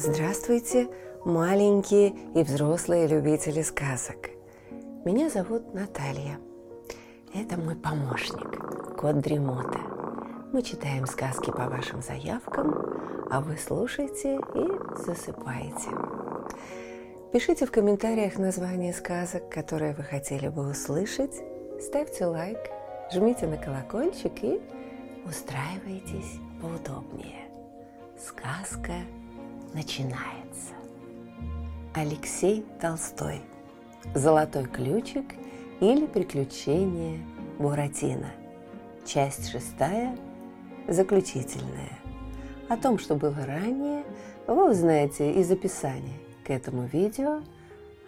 Здравствуйте, маленькие и взрослые любители сказок. Меня зовут Наталья. Это мой помощник, кот Дремота. Мы читаем сказки по вашим заявкам, а вы слушаете и засыпаете. Пишите в комментариях название сказок, которые вы хотели бы услышать. Ставьте лайк, жмите на колокольчик и устраивайтесь поудобнее. Сказка начинается. Алексей Толстой. Золотой ключик или приключения Буратино. Часть шестая, заключительная. О том, что было ранее, вы узнаете из описания к этому видео,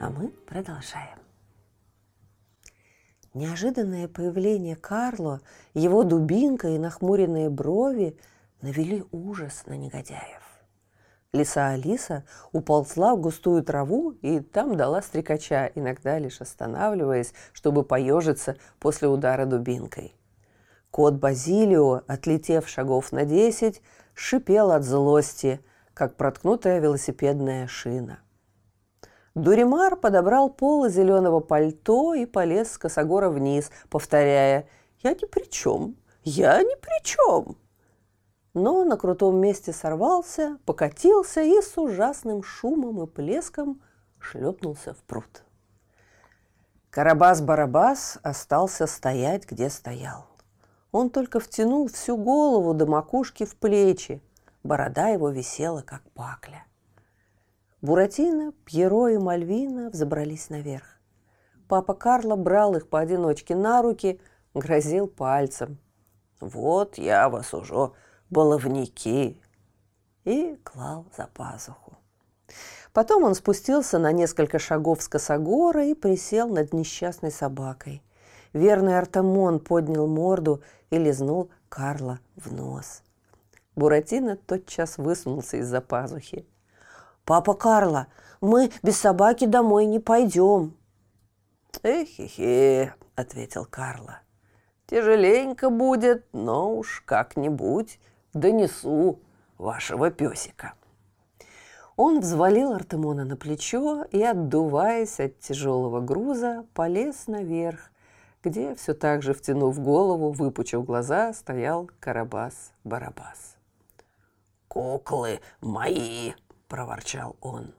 а мы продолжаем. Неожиданное появление Карло, его дубинка и нахмуренные брови навели ужас на негодяев. Лиса Алиса уползла в густую траву и там дала стрекача, иногда лишь останавливаясь, чтобы поежиться после удара дубинкой. Кот Базилио, отлетев шагов на десять, шипел от злости, как проткнутая велосипедная шина. Дуримар подобрал полы зеленого пальто и полез с косогора вниз, повторяя «Я ни при чем! Я ни при чем!» Но на крутом месте сорвался, покатился и с ужасным шумом и плеском шлепнулся в пруд. Карабас-барабас остался стоять, где стоял. Он только втянул всю голову до макушки в плечи. Борода его висела, как пакля. Буратино, Пьеро и Мальвина взобрались наверх. Папа Карло брал их поодиночке на руки, грозил пальцем. «Вот я вас уже баловники и клал за пазуху. Потом он спустился на несколько шагов с косогора и присел над несчастной собакой. Верный Артамон поднял морду и лизнул Карла в нос. Буратино тотчас высунулся из-за пазухи. «Папа Карла, мы без собаки домой не пойдем». «Эхе-хе», — ответил Карла. «Тяжеленько будет, но уж как-нибудь донесу вашего песика». Он взвалил Артемона на плечо и, отдуваясь от тяжелого груза, полез наверх, где, все так же втянув голову, выпучив глаза, стоял Карабас-Барабас. «Куклы мои!» – проворчал он.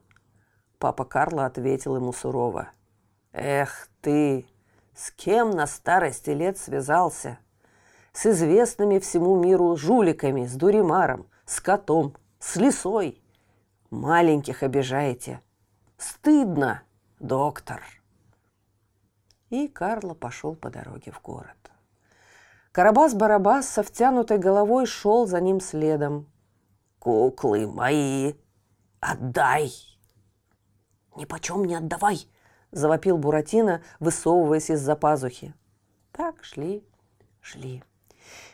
Папа Карло ответил ему сурово. «Эх ты, с кем на старости лет связался?» С известными всему миру жуликами, с дуримаром, с котом, с лисой. Маленьких обижаете. Стыдно, доктор. И Карло пошел по дороге в город. Карабас-Барабас со втянутой головой шел за ним следом. «Куклы мои, отдай!» «Ни почем не отдавай!» – завопил Буратино, высовываясь из-за пазухи. Так шли, шли.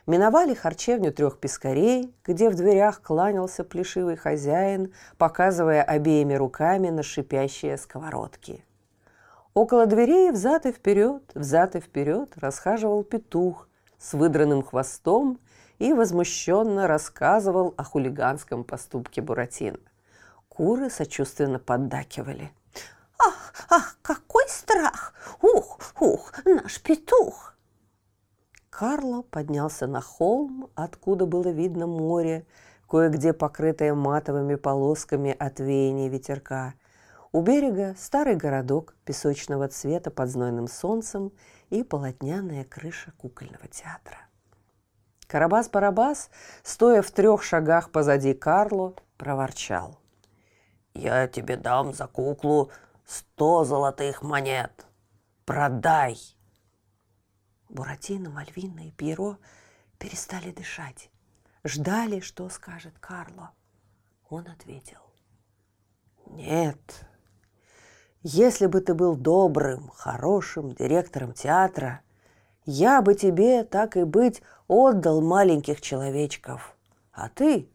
Миновали харчевню трех пескарей, где в дверях кланялся плешивый хозяин, показывая обеими руками на шипящие сковородки. Около дверей взад и вперед, взад и вперед расхаживал петух с выдранным хвостом и возмущенно рассказывал о хулиганском поступке Буратино. Куры сочувственно поддакивали. «Ах, ах, какой страх! Ух, ух, наш петух!» Карло поднялся на холм, откуда было видно море, кое-где покрытое матовыми полосками от веяния ветерка. У берега старый городок песочного цвета под знойным солнцем и полотняная крыша кукольного театра. Карабас-Барабас, стоя в трех шагах позади Карло, проворчал. «Я тебе дам за куклу сто золотых монет. Продай!» Буратино, Мальвина и Пьеро перестали дышать. Ждали, что скажет Карло. Он ответил. Нет, если бы ты был добрым, хорошим директором театра, я бы тебе, так и быть, отдал маленьких человечков. А ты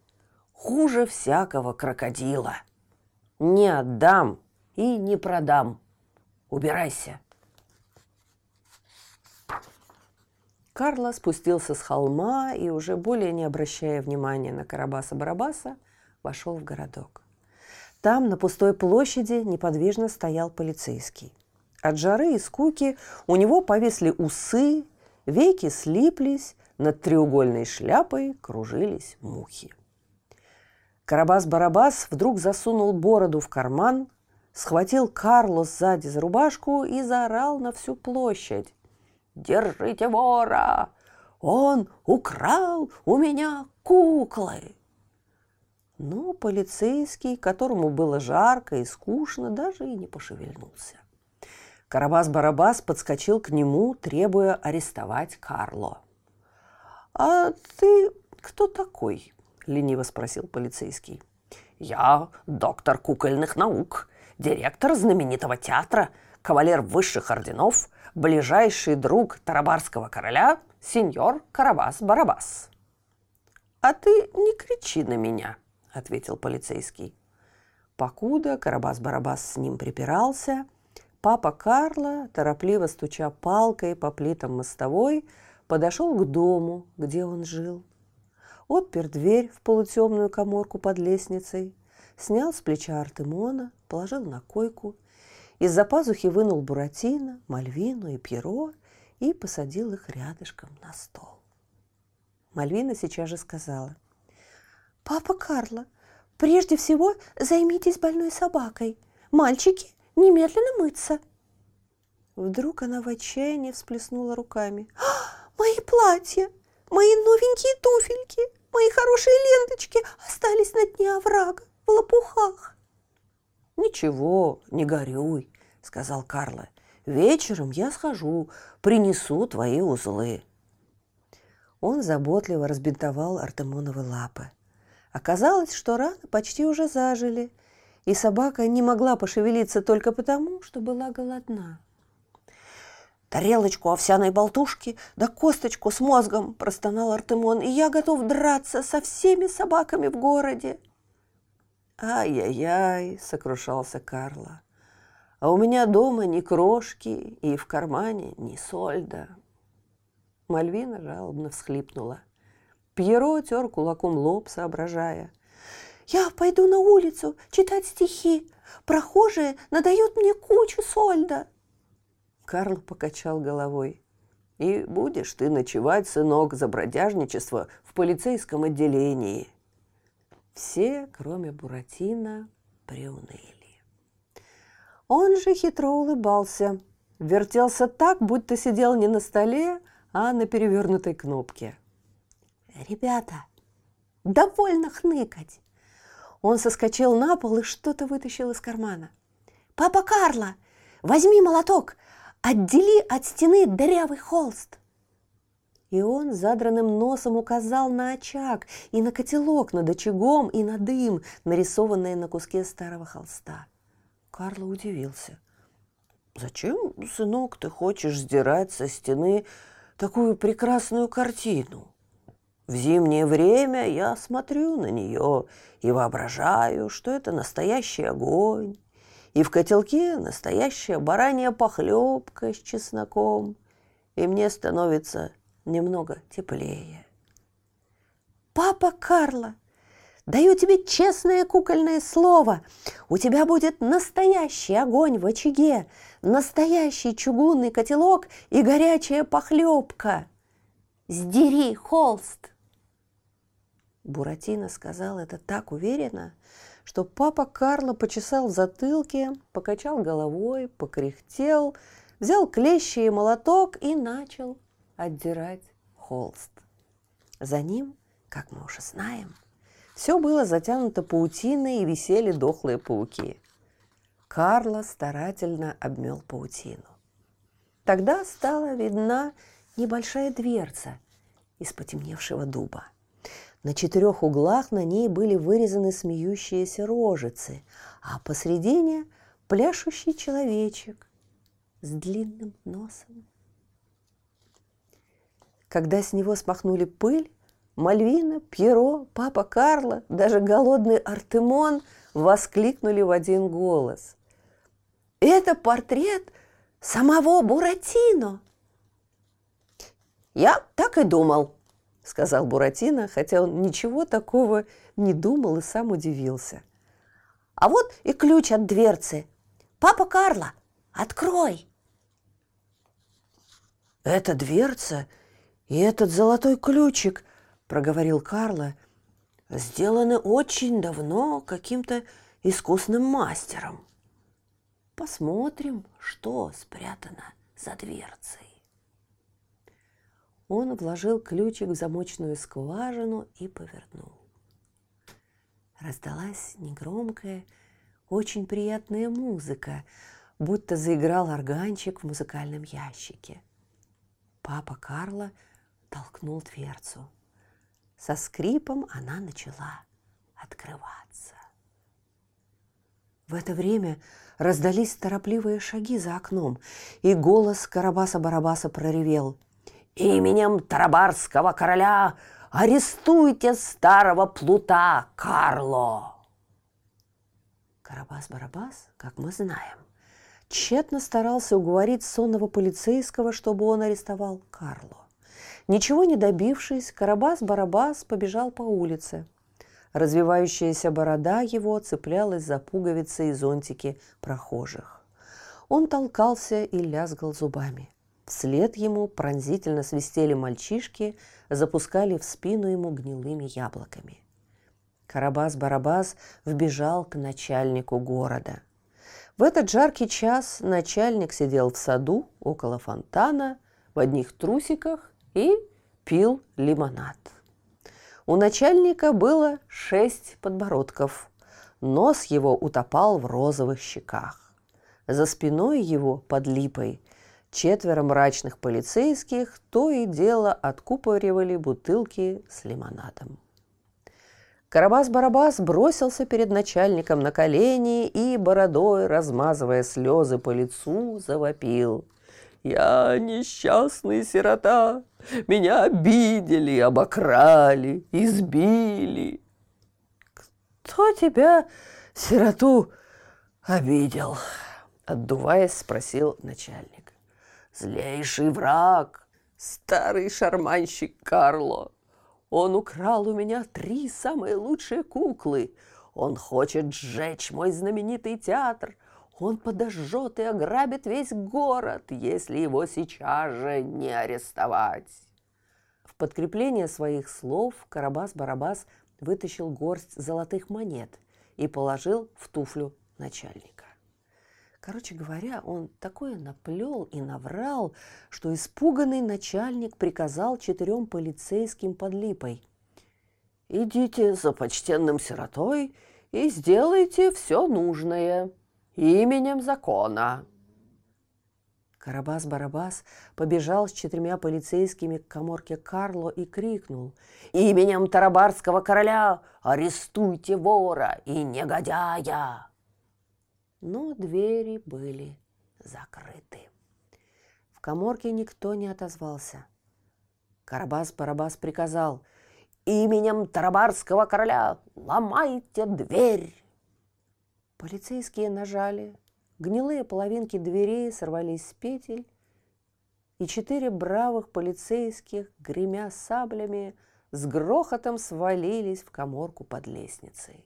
хуже всякого крокодила. Не отдам и не продам. Убирайся. Карло спустился с холма и, уже более не обращая внимания на Карабаса-Барабаса, вошел в городок. Там, на пустой площади, неподвижно стоял полицейский. От жары и скуки у него повисли усы, веки слиплись, над треугольной шляпой кружились мухи. Карабас-Барабас вдруг засунул бороду в карман, схватил Карло сзади за рубашку и заорал на всю площадь. «Держите вора! Он украл у меня куклы!» Но полицейский, которому было жарко и скучно, даже и не пошевельнулся. Карабас-Барабас подскочил к нему, требуя арестовать Карло. «А ты кто такой?» – лениво спросил полицейский. «Я доктор кукольных наук, директор знаменитого театра, кавалер высших орденов, ближайший друг Тарабарского короля, сеньор Карабас-Барабас». «А ты не кричи на меня», – ответил полицейский. Покуда Карабас-Барабас с ним припирался, папа Карла, торопливо стуча палкой по плитам мостовой, подошел к дому, где он жил. Отпер дверь в полутемную коморку под лестницей, снял с плеча Артемона, положил на койку, из-за пазухи вынул Буратино, Мальвину и Пьеро и посадил их рядышком на стол. Мальвина сейчас же сказала. «Папа Карло, прежде всего займитесь больной собакой. Мальчики, немедленно мыться!» Вдруг она в отчаянии всплеснула руками. «А, «Мои платья! Мои новенькие туфельки! Мои хорошие ленточки остались на дне оврага в лопухах!» «Ничего, не горюй», — сказал Карло. «Вечером я схожу, принесу твои узлы». Он заботливо разбинтовал Артемоновы лапы. Оказалось, что раны почти уже зажили, и собака не могла пошевелиться только потому, что была голодна. «Тарелочку овсяной болтушки, да косточку с мозгом!» – простонал Артемон. «И я готов драться со всеми собаками в городе!» «Ай-яй-яй!» – сокрушался Карло. «А у меня дома ни крошки и в кармане ни сольда!» Мальвина жалобно всхлипнула. Пьеро тер кулаком лоб, соображая. «Я пойду на улицу читать стихи. Прохожие надают мне кучу сольда!» Карл покачал головой. «И будешь ты ночевать, сынок, за бродяжничество в полицейском отделении». Все, кроме Буратино, приуныли. Он же хитро улыбался, вертелся так, будто сидел не на столе, а на перевернутой кнопке. «Ребята, довольно хныкать!» Он соскочил на пол и что-то вытащил из кармана. «Папа Карло, возьми молоток, Отдели от стены дырявый холст!» И он задранным носом указал на очаг и на котелок над очагом и на дым, нарисованные на куске старого холста. Карло удивился. «Зачем, сынок, ты хочешь сдирать со стены такую прекрасную картину? В зимнее время я смотрю на нее и воображаю, что это настоящий огонь, и в котелке настоящая баранья похлебка с чесноком, и мне становится немного теплее. «Папа Карло, даю тебе честное кукольное слово. У тебя будет настоящий огонь в очаге, настоящий чугунный котелок и горячая похлебка. Сдери холст!» Буратино сказал это так уверенно, что папа Карло почесал в затылке, покачал головой, покряхтел, взял клещи и молоток и начал отдирать холст. За ним, как мы уже знаем, все было затянуто паутиной и висели дохлые пауки. Карло старательно обмел паутину. Тогда стала видна небольшая дверца из потемневшего дуба. На четырех углах на ней были вырезаны смеющиеся рожицы, а посредине пляшущий человечек с длинным носом. Когда с него смахнули пыль, Мальвина, Пьеро, папа Карло, даже голодный Артемон воскликнули в один голос. «Это портрет самого Буратино!» «Я так и думал», – сказал Буратино, хотя он ничего такого не думал и сам удивился. А вот и ключ от дверцы. Папа Карла, открой!» «Это дверца и этот золотой ключик», — проговорил Карла, — «сделаны очень давно каким-то искусным мастером. Посмотрим, что спрятано за дверцей». Он вложил ключик в замочную скважину и повернул. Раздалась негромкая, очень приятная музыка, будто заиграл органчик в музыкальном ящике – Папа Карла толкнул дверцу. Со скрипом она начала открываться. В это время раздались торопливые шаги за окном, и голос Карабаса-Барабаса проревел. «Именем Тарабарского короля арестуйте старого плута Карло!» Карабас-Барабас, как мы знаем, тщетно старался уговорить сонного полицейского, чтобы он арестовал Карло. Ничего не добившись, Карабас-Барабас побежал по улице. Развивающаяся борода его цеплялась за пуговицы и зонтики прохожих. Он толкался и лязгал зубами. Вслед ему пронзительно свистели мальчишки, запускали в спину ему гнилыми яблоками. Карабас-Барабас вбежал к начальнику города – в этот жаркий час начальник сидел в саду около фонтана в одних трусиках и пил лимонад. У начальника было шесть подбородков. Нос его утопал в розовых щеках. За спиной его, под липой, четверо мрачных полицейских то и дело откупоривали бутылки с лимонадом. Карабас-Барабас бросился перед начальником на колени и, бородой, размазывая слезы по лицу, завопил. «Я несчастный сирота! Меня обидели, обокрали, избили!» «Кто тебя, сироту, обидел?» Отдуваясь, спросил начальник. «Злейший враг, старый шарманщик Карло!» Он украл у меня три самые лучшие куклы. Он хочет сжечь мой знаменитый театр. Он подожжет и ограбит весь город, если его сейчас же не арестовать. В подкрепление своих слов Карабас-Барабас вытащил горсть золотых монет и положил в туфлю начальника. Короче говоря, он такое наплел и наврал, что испуганный начальник приказал четырем полицейским под липой. «Идите за почтенным сиротой и сделайте все нужное именем закона». Карабас-Барабас побежал с четырьмя полицейскими к коморке Карло и крикнул «Именем Тарабарского короля арестуйте вора и негодяя!» но двери были закрыты. В коморке никто не отозвался. Карабас-Барабас приказал «Именем Тарабарского короля ломайте дверь!» Полицейские нажали, гнилые половинки дверей сорвались с петель, и четыре бравых полицейских, гремя саблями, с грохотом свалились в коморку под лестницей.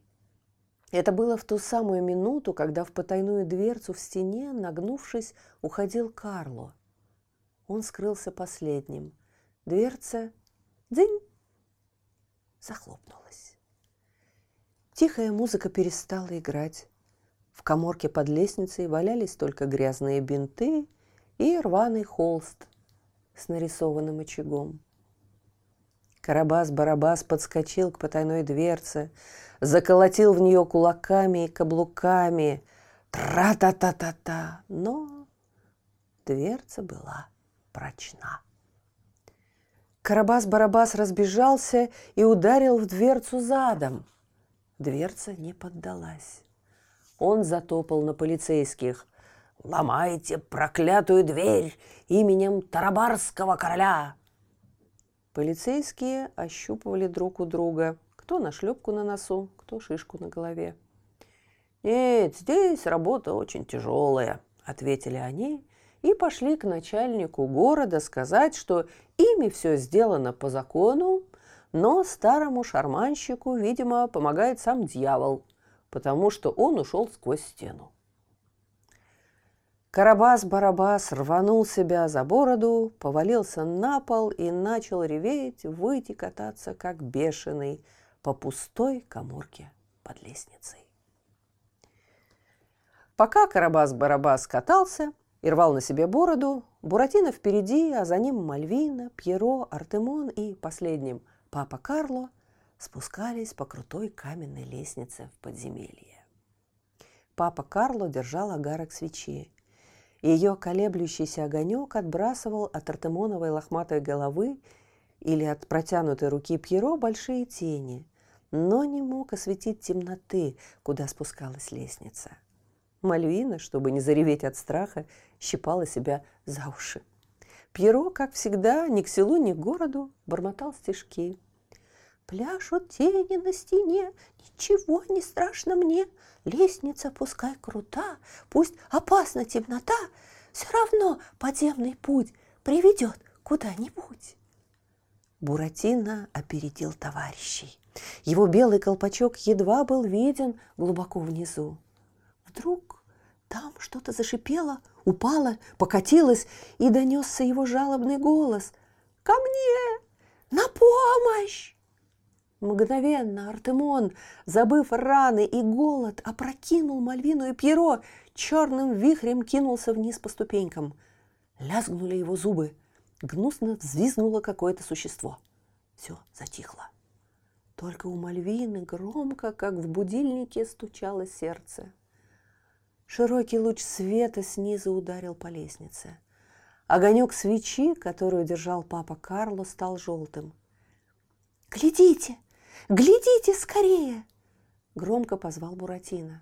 Это было в ту самую минуту, когда в потайную дверцу в стене, нагнувшись, уходил Карло. Он скрылся последним. Дверца «Дзынь!» захлопнулась. Тихая музыка перестала играть. В коморке под лестницей валялись только грязные бинты и рваный холст с нарисованным очагом. Карабас-Барабас подскочил к потайной дверце, заколотил в нее кулаками и каблуками. Тра-та-та-та-та! Но дверца была прочна. Карабас-Барабас разбежался и ударил в дверцу задом. Дверца не поддалась. Он затопал на полицейских. «Ломайте проклятую дверь именем Тарабарского короля!» Полицейские ощупывали друг у друга, кто на шлепку на носу, кто шишку на голове. «Нет, здесь работа очень тяжелая», — ответили они и пошли к начальнику города сказать, что ими все сделано по закону, но старому шарманщику, видимо, помогает сам дьявол. Потому что он ушел сквозь стену. Карабас-барабас рванул себя за бороду, повалился на пол и начал реветь, выйти кататься, как бешеный, по пустой коморке под лестницей. Пока Карабас-барабас катался и рвал на себе бороду, Буратино впереди, а за ним Мальвина, Пьеро, Артемон и последним папа Карло спускались по крутой каменной лестнице в подземелье. Папа Карло держал агарок свечи. Ее колеблющийся огонек отбрасывал от Артемоновой лохматой головы или от протянутой руки Пьеро большие тени, но не мог осветить темноты, куда спускалась лестница. Мальвина, чтобы не зареветь от страха, щипала себя за уши. Пьеро, как всегда, ни к селу, ни к городу, бормотал стишки. Пляшут тени на стене, ничего не страшно мне. Лестница пускай крута, пусть опасна темнота, все равно подземный путь приведет куда-нибудь. Буратино опередил товарищей. Его белый колпачок едва был виден глубоко внизу. Вдруг там что-то зашипело, упало, покатилось, и донесся его жалобный голос. «Ко мне! На помощь!» Мгновенно Артемон, забыв раны и голод, опрокинул Мальвину и Пьеро, черным вихрем кинулся вниз по ступенькам. Лязгнули его зубы. Гнусно взвизгнуло какое-то существо. Все затихло. Только у Мальвины громко, как в будильнике, стучало сердце. Широкий луч света снизу ударил по лестнице. Огонек свечи, которую держал папа Карло, стал желтым. «Глядите! Глядите скорее!» Громко позвал Буратино.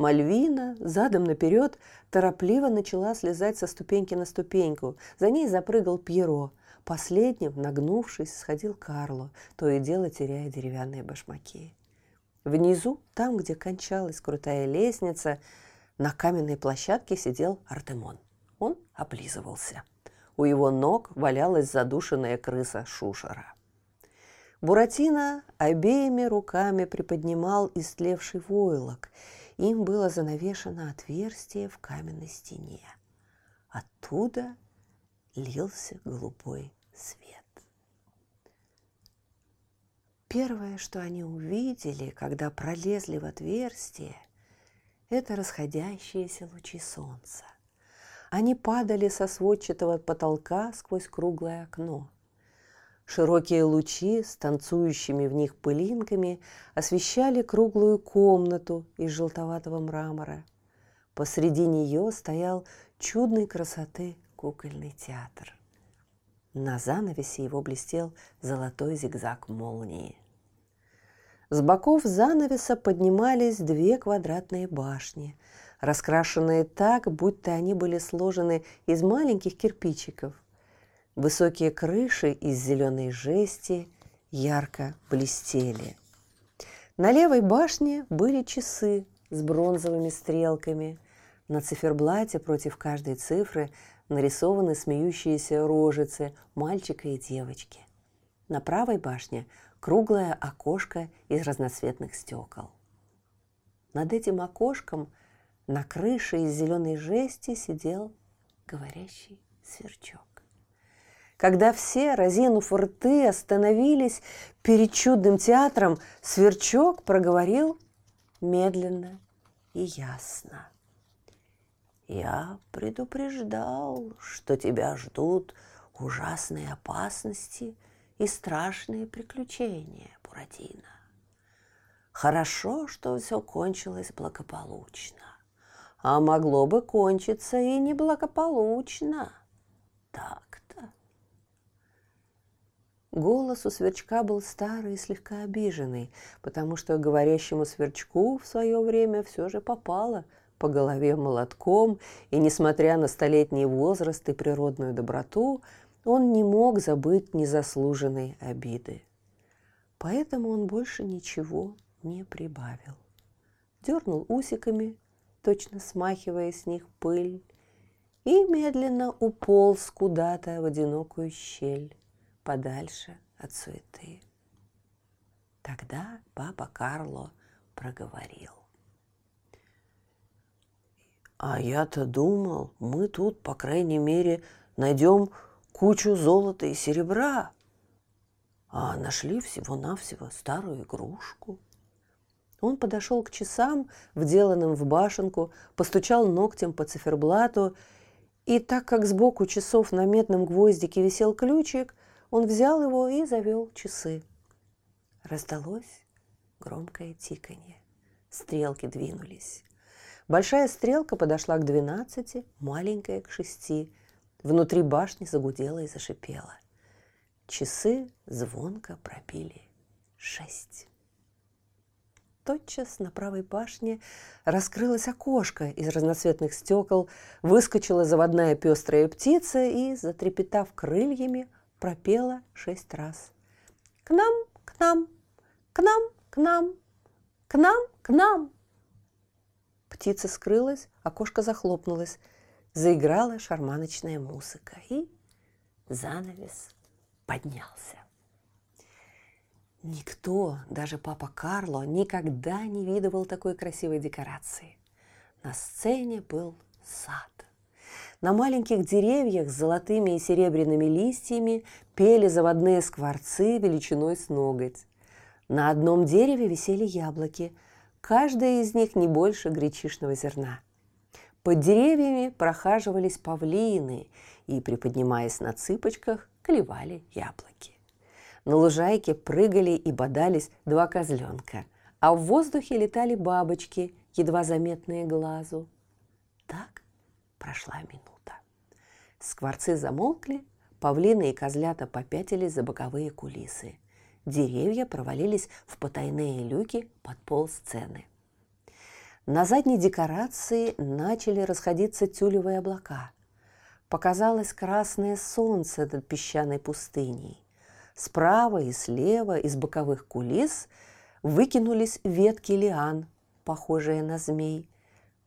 Мальвина задом наперед торопливо начала слезать со ступеньки на ступеньку. За ней запрыгал Пьеро. Последним, нагнувшись, сходил Карло, то и дело теряя деревянные башмаки. Внизу, там, где кончалась крутая лестница, на каменной площадке сидел Артемон. Он облизывался. У его ног валялась задушенная крыса Шушера. Буратино обеими руками приподнимал истлевший войлок. Им было занавешено отверстие в каменной стене. Оттуда лился голубой свет. Первое, что они увидели, когда пролезли в отверстие, это расходящиеся лучи солнца. Они падали со сводчатого потолка сквозь круглое окно – Широкие лучи с танцующими в них пылинками освещали круглую комнату из желтоватого мрамора. Посреди нее стоял чудной красоты кукольный театр. На занавесе его блестел золотой зигзаг молнии. С боков занавеса поднимались две квадратные башни, раскрашенные так, будто они были сложены из маленьких кирпичиков – Высокие крыши из зеленой жести ярко блестели. На левой башне были часы с бронзовыми стрелками. На циферблате против каждой цифры нарисованы смеющиеся рожицы мальчика и девочки. На правой башне круглое окошко из разноцветных стекол. Над этим окошком на крыше из зеленой жести сидел говорящий сверчок когда все, разинув рты, остановились перед чудным театром, Сверчок проговорил медленно и ясно. «Я предупреждал, что тебя ждут ужасные опасности и страшные приключения, Буратино. Хорошо, что все кончилось благополучно, а могло бы кончиться и неблагополучно. Так, Голос у сверчка был старый и слегка обиженный, потому что говорящему сверчку в свое время все же попало по голове молотком, и, несмотря на столетний возраст и природную доброту, он не мог забыть незаслуженной обиды. Поэтому он больше ничего не прибавил. Дернул усиками, точно смахивая с них пыль, и медленно уполз куда-то в одинокую щель подальше от суеты. Тогда папа Карло проговорил. А я-то думал, мы тут, по крайней мере, найдем кучу золота и серебра. А нашли всего-навсего старую игрушку. Он подошел к часам, вделанным в башенку, постучал ногтем по циферблату, и так как сбоку часов на медном гвоздике висел ключик, он взял его и завел часы. Раздалось громкое тиканье. Стрелки двинулись. Большая стрелка подошла к двенадцати, маленькая к шести. Внутри башни загудела и зашипела. Часы звонко пробили шесть. Тотчас на правой башне раскрылось окошко из разноцветных стекол, выскочила заводная пестрая птица и, затрепетав крыльями, пропела шесть раз. «К нам, к нам, к нам, к нам, к нам, к нам!» Птица скрылась, окошко захлопнулось, заиграла шарманочная музыка, и занавес поднялся. Никто, даже папа Карло, никогда не видывал такой красивой декорации. На сцене был сад. На маленьких деревьях с золотыми и серебряными листьями пели заводные скворцы величиной с ноготь. На одном дереве висели яблоки, каждая из них не больше гречишного зерна. Под деревьями прохаживались павлины и, приподнимаясь на цыпочках, клевали яблоки. На лужайке прыгали и бодались два козленка, а в воздухе летали бабочки, едва заметные глазу. Прошла минута. Скворцы замолкли, павлины и козлята попятились за боковые кулисы. Деревья провалились в потайные люки под пол сцены. На задней декорации начали расходиться тюлевые облака. Показалось красное солнце над песчаной пустыней. Справа и слева из боковых кулис выкинулись ветки лиан, похожие на змей.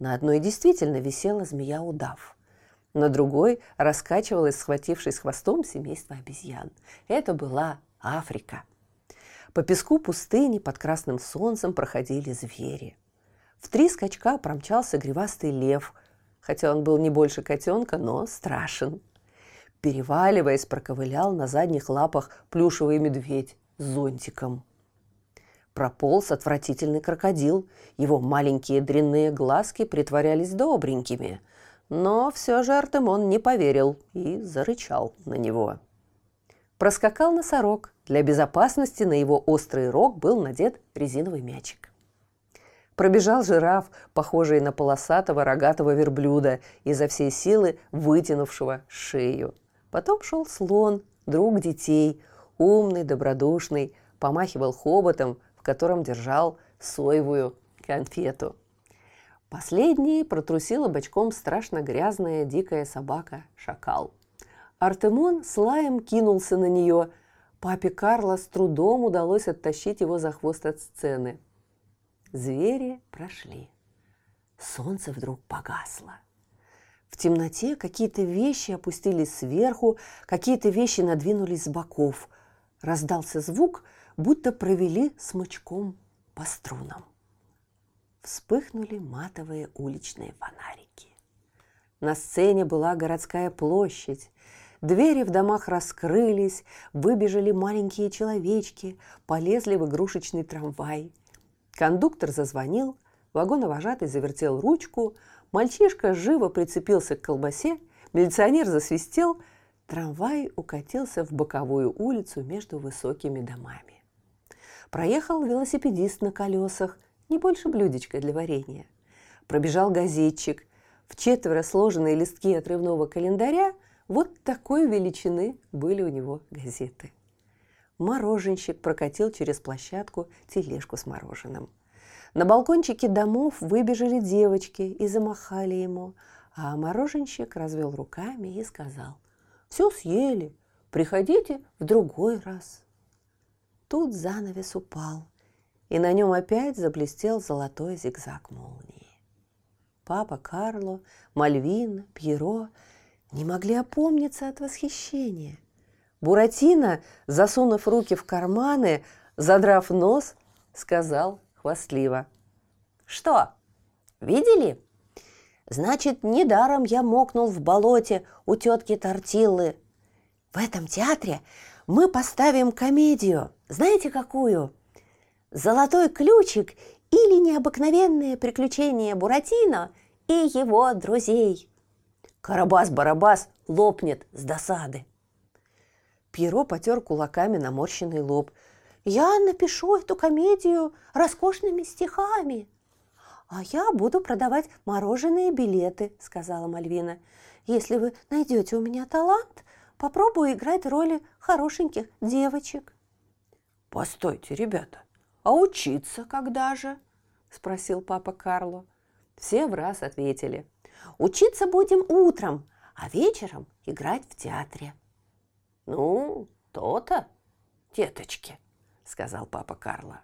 На одной действительно висела змея-удав. На другой раскачивалась, схватившись хвостом, семейство обезьян. Это была Африка. По песку пустыни под красным солнцем проходили звери. В три скачка промчался гривастый лев, хотя он был не больше котенка, но страшен – Переваливаясь, проковылял на задних лапах плюшевый медведь с зонтиком. Прополз отвратительный крокодил. Его маленькие дрянные глазки притворялись добренькими. Но все же Артемон не поверил и зарычал на него. Проскакал носорог. Для безопасности на его острый рог был надет резиновый мячик. Пробежал жираф, похожий на полосатого рогатого верблюда, изо всей силы вытянувшего шею. Потом шел слон, друг детей, умный, добродушный, помахивал хоботом, в котором держал соевую конфету. Последней протрусила бочком страшно грязная дикая собака Шакал. Артемон с лаем кинулся на нее. Папе Карло с трудом удалось оттащить его за хвост от сцены. Звери прошли. Солнце вдруг погасло. В темноте какие-то вещи опустились сверху, какие-то вещи надвинулись с боков. Раздался звук, будто провели смычком по струнам. Вспыхнули матовые уличные фонарики. На сцене была городская площадь. Двери в домах раскрылись, выбежали маленькие человечки, полезли в игрушечный трамвай. Кондуктор зазвонил, вагоновожатый завертел ручку – Мальчишка живо прицепился к колбасе, милиционер засвистел, трамвай укатился в боковую улицу между высокими домами. Проехал велосипедист на колесах, не больше блюдечка для варенья. Пробежал газетчик. В четверо сложенные листки отрывного календаря вот такой величины были у него газеты. Мороженщик прокатил через площадку тележку с мороженым – на балкончике домов выбежали девочки и замахали ему, а мороженщик развел руками и сказал, «Все съели, приходите в другой раз». Тут занавес упал, и на нем опять заблестел золотой зигзаг молнии. Папа Карло, Мальвина, Пьеро не могли опомниться от восхищения. Буратино, засунув руки в карманы, задрав нос, сказал хвастливо. «Что, видели? Значит, недаром я мокнул в болоте у тетки Тортиллы. В этом театре мы поставим комедию. Знаете, какую? «Золотой ключик» или «Необыкновенные приключения Буратино» и его друзей. Карабас-барабас лопнет с досады. Пьеро потер кулаками наморщенный лоб. «Я напишу эту комедию роскошными стихами». «А я буду продавать мороженые билеты», — сказала Мальвина. «Если вы найдете у меня талант, попробую играть роли хорошеньких девочек». «Постойте, ребята, а учиться когда же?» – спросил папа Карло. Все в раз ответили. «Учиться будем утром, а вечером играть в театре». «Ну, то-то, деточки», – сказал папа Карло.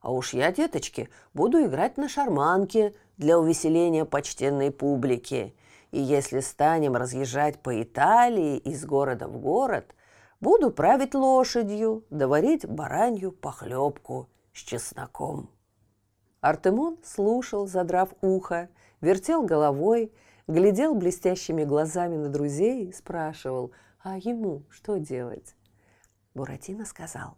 «А уж я, деточки, буду играть на шарманке для увеселения почтенной публики. И если станем разъезжать по Италии из города в город, буду править лошадью, доварить баранью похлебку с чесноком». Артемон слушал, задрав ухо, вертел головой, глядел блестящими глазами на друзей и спрашивал, а ему что делать? Буратино сказал,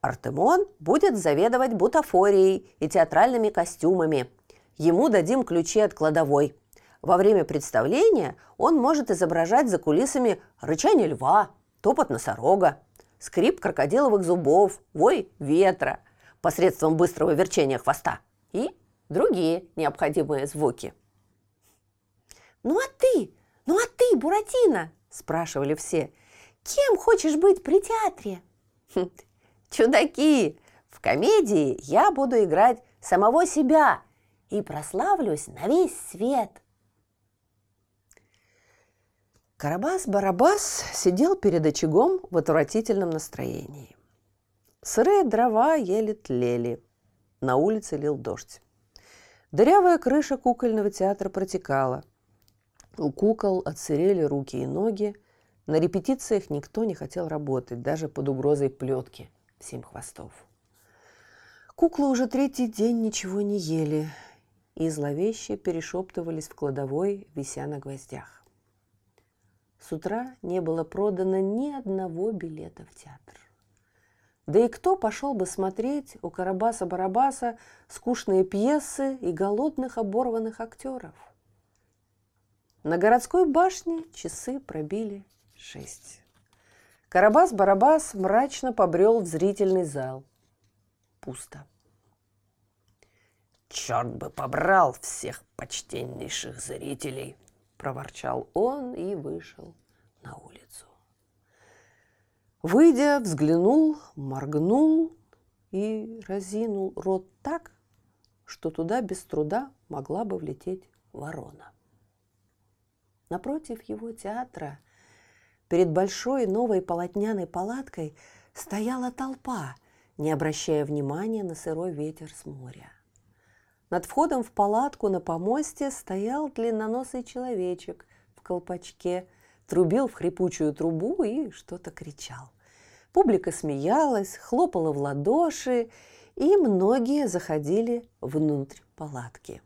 Артемон будет заведовать бутафорией и театральными костюмами. Ему дадим ключи от кладовой. Во время представления он может изображать за кулисами рычание льва, топот носорога, скрип крокодиловых зубов, вой ветра, посредством быстрого верчения хвоста и другие необходимые звуки. «Ну а ты? Ну а ты, Буратино?» – спрашивали все. «Кем хочешь быть при театре?» хм, «Чудаки! В комедии я буду играть самого себя и прославлюсь на весь свет!» Карабас-Барабас сидел перед очагом в отвратительном настроении. Сырые дрова еле тлели. На улице лил дождь. Дырявая крыша кукольного театра протекала. У кукол отсырели руки и ноги. На репетициях никто не хотел работать, даже под угрозой плетки семь хвостов. Куклы уже третий день ничего не ели и зловеще перешептывались в кладовой, вися на гвоздях. С утра не было продано ни одного билета в театр. Да и кто пошел бы смотреть у Карабаса-Барабаса скучные пьесы и голодных оборванных актеров? На городской башне часы пробили шесть. Карабас-Барабас мрачно побрел в зрительный зал. Пусто. «Черт бы побрал всех почтеннейших зрителей!» – проворчал он и вышел на улицу. Выйдя, взглянул, моргнул и разинул рот так, что туда без труда могла бы влететь ворона. Напротив его театра, перед большой новой полотняной палаткой, стояла толпа, не обращая внимания на сырой ветер с моря. Над входом в палатку на помосте стоял длинноносый человечек в колпачке – трубил в хрипучую трубу и что-то кричал. Публика смеялась, хлопала в ладоши, и многие заходили внутрь палатки.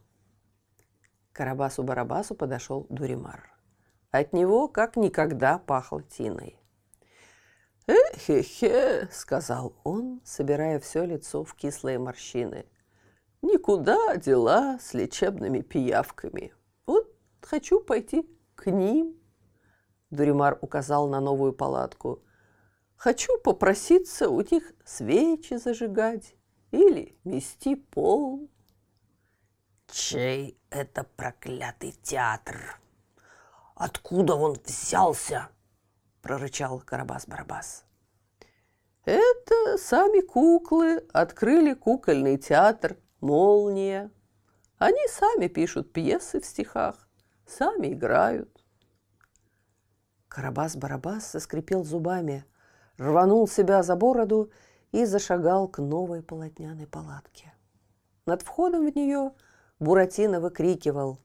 Карабасу-Барабасу подошел Дуримар. От него как никогда пахло тиной. «Эхе-хе», — сказал он, собирая все лицо в кислые морщины. «Никуда дела с лечебными пиявками. Вот хочу пойти к ним». Дуримар указал на новую палатку. «Хочу попроситься у них свечи зажигать или мести пол». «Чей это проклятый театр? Откуда он взялся?» – прорычал Карабас-Барабас. «Это сами куклы открыли кукольный театр «Молния». Они сами пишут пьесы в стихах, сами играют. Карабас-Барабас заскрипел зубами, рванул себя за бороду и зашагал к новой полотняной палатке. Над входом в нее Буратино выкрикивал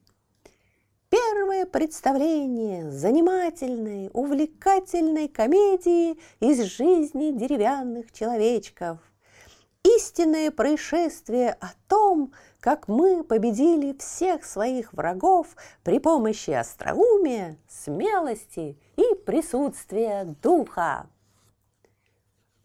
Первое представление занимательной, увлекательной комедии из жизни деревянных человечков. Истинное происшествие о том, как мы победили всех своих врагов при помощи остроумия, смелости и присутствия духа.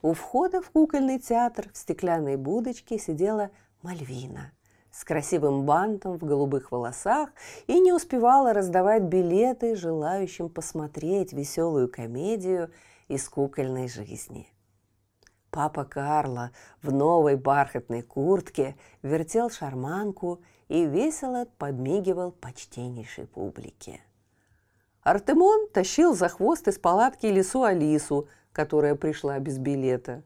У входа в кукольный театр в стеклянной будочке сидела Мальвина с красивым бантом в голубых волосах и не успевала раздавать билеты желающим посмотреть веселую комедию из кукольной жизни. Папа Карло в новой бархатной куртке вертел шарманку и весело подмигивал почтеннейшей публике. Артемон тащил за хвост из палатки лису Алису – которая пришла без билета.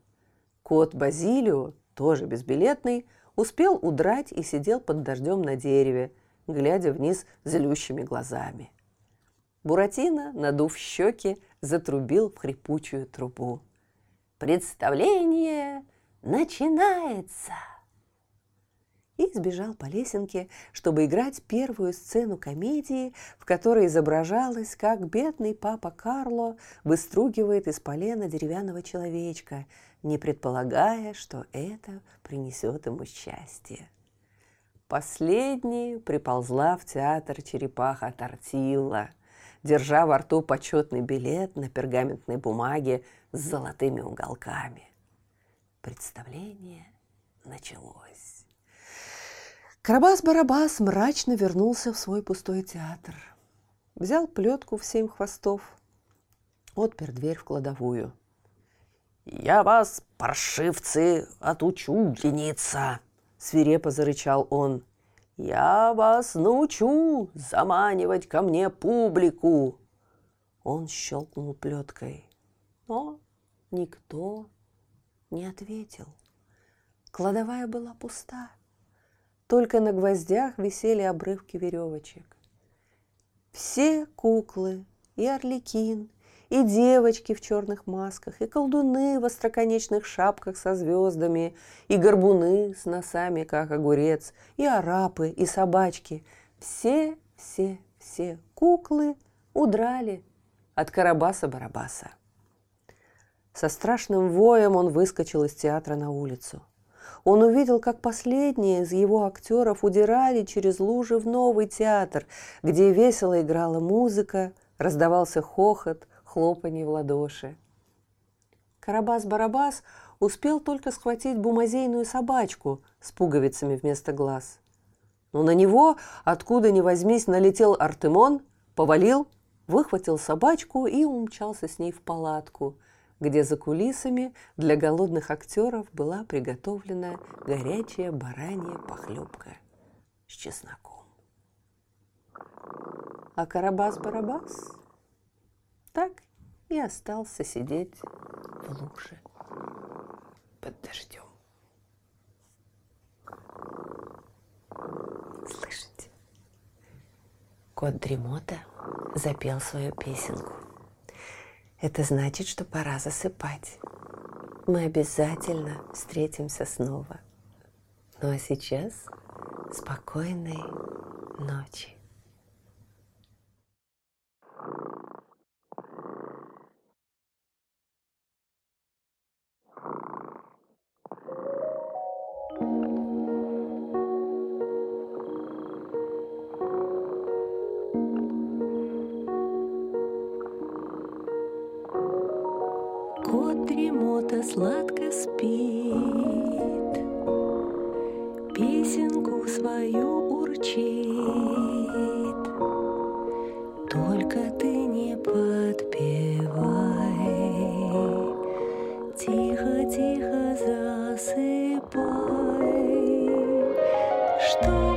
Кот Базилио, тоже безбилетный, успел удрать и сидел под дождем на дереве, глядя вниз злющими глазами. Буратино, надув щеки, затрубил в хрипучую трубу. «Представление начинается!» и сбежал по лесенке, чтобы играть первую сцену комедии, в которой изображалось, как бедный папа Карло выстругивает из полена деревянного человечка, не предполагая, что это принесет ему счастье. Последней приползла в театр черепаха Тортилла, держа во рту почетный билет на пергаментной бумаге с золотыми уголками. Представление началось. Карабас-барабас мрачно вернулся в свой пустой театр. Взял плетку в семь хвостов, отпер дверь в кладовую. «Я вас, паршивцы, отучу лениться!» — свирепо зарычал он. «Я вас научу заманивать ко мне публику!» Он щелкнул плеткой, но никто не ответил. Кладовая была пуста. Только на гвоздях висели обрывки веревочек. Все куклы, и орликин, и девочки в черных масках, и колдуны в остроконечных шапках со звездами, и горбуны с носами, как огурец, и арапы, и собачки. Все, все, все куклы удрали от Карабаса-Барабаса. Со страшным воем он выскочил из театра на улицу – он увидел, как последние из его актеров удирали через лужи в новый театр, где весело играла музыка, раздавался хохот, хлопанье в ладоши. Карабас-Барабас успел только схватить бумазейную собачку с пуговицами вместо глаз. Но на него, откуда ни возьмись, налетел Артемон, повалил, выхватил собачку и умчался с ней в палатку, где за кулисами для голодных актеров была приготовлена горячая баранья похлебка с чесноком. А Карабас-Барабас так и остался сидеть в луже под дождем. Слышите? Кот Дремота запел свою песенку. Это значит, что пора засыпать. Мы обязательно встретимся снова. Ну а сейчас спокойной ночи. Чтобы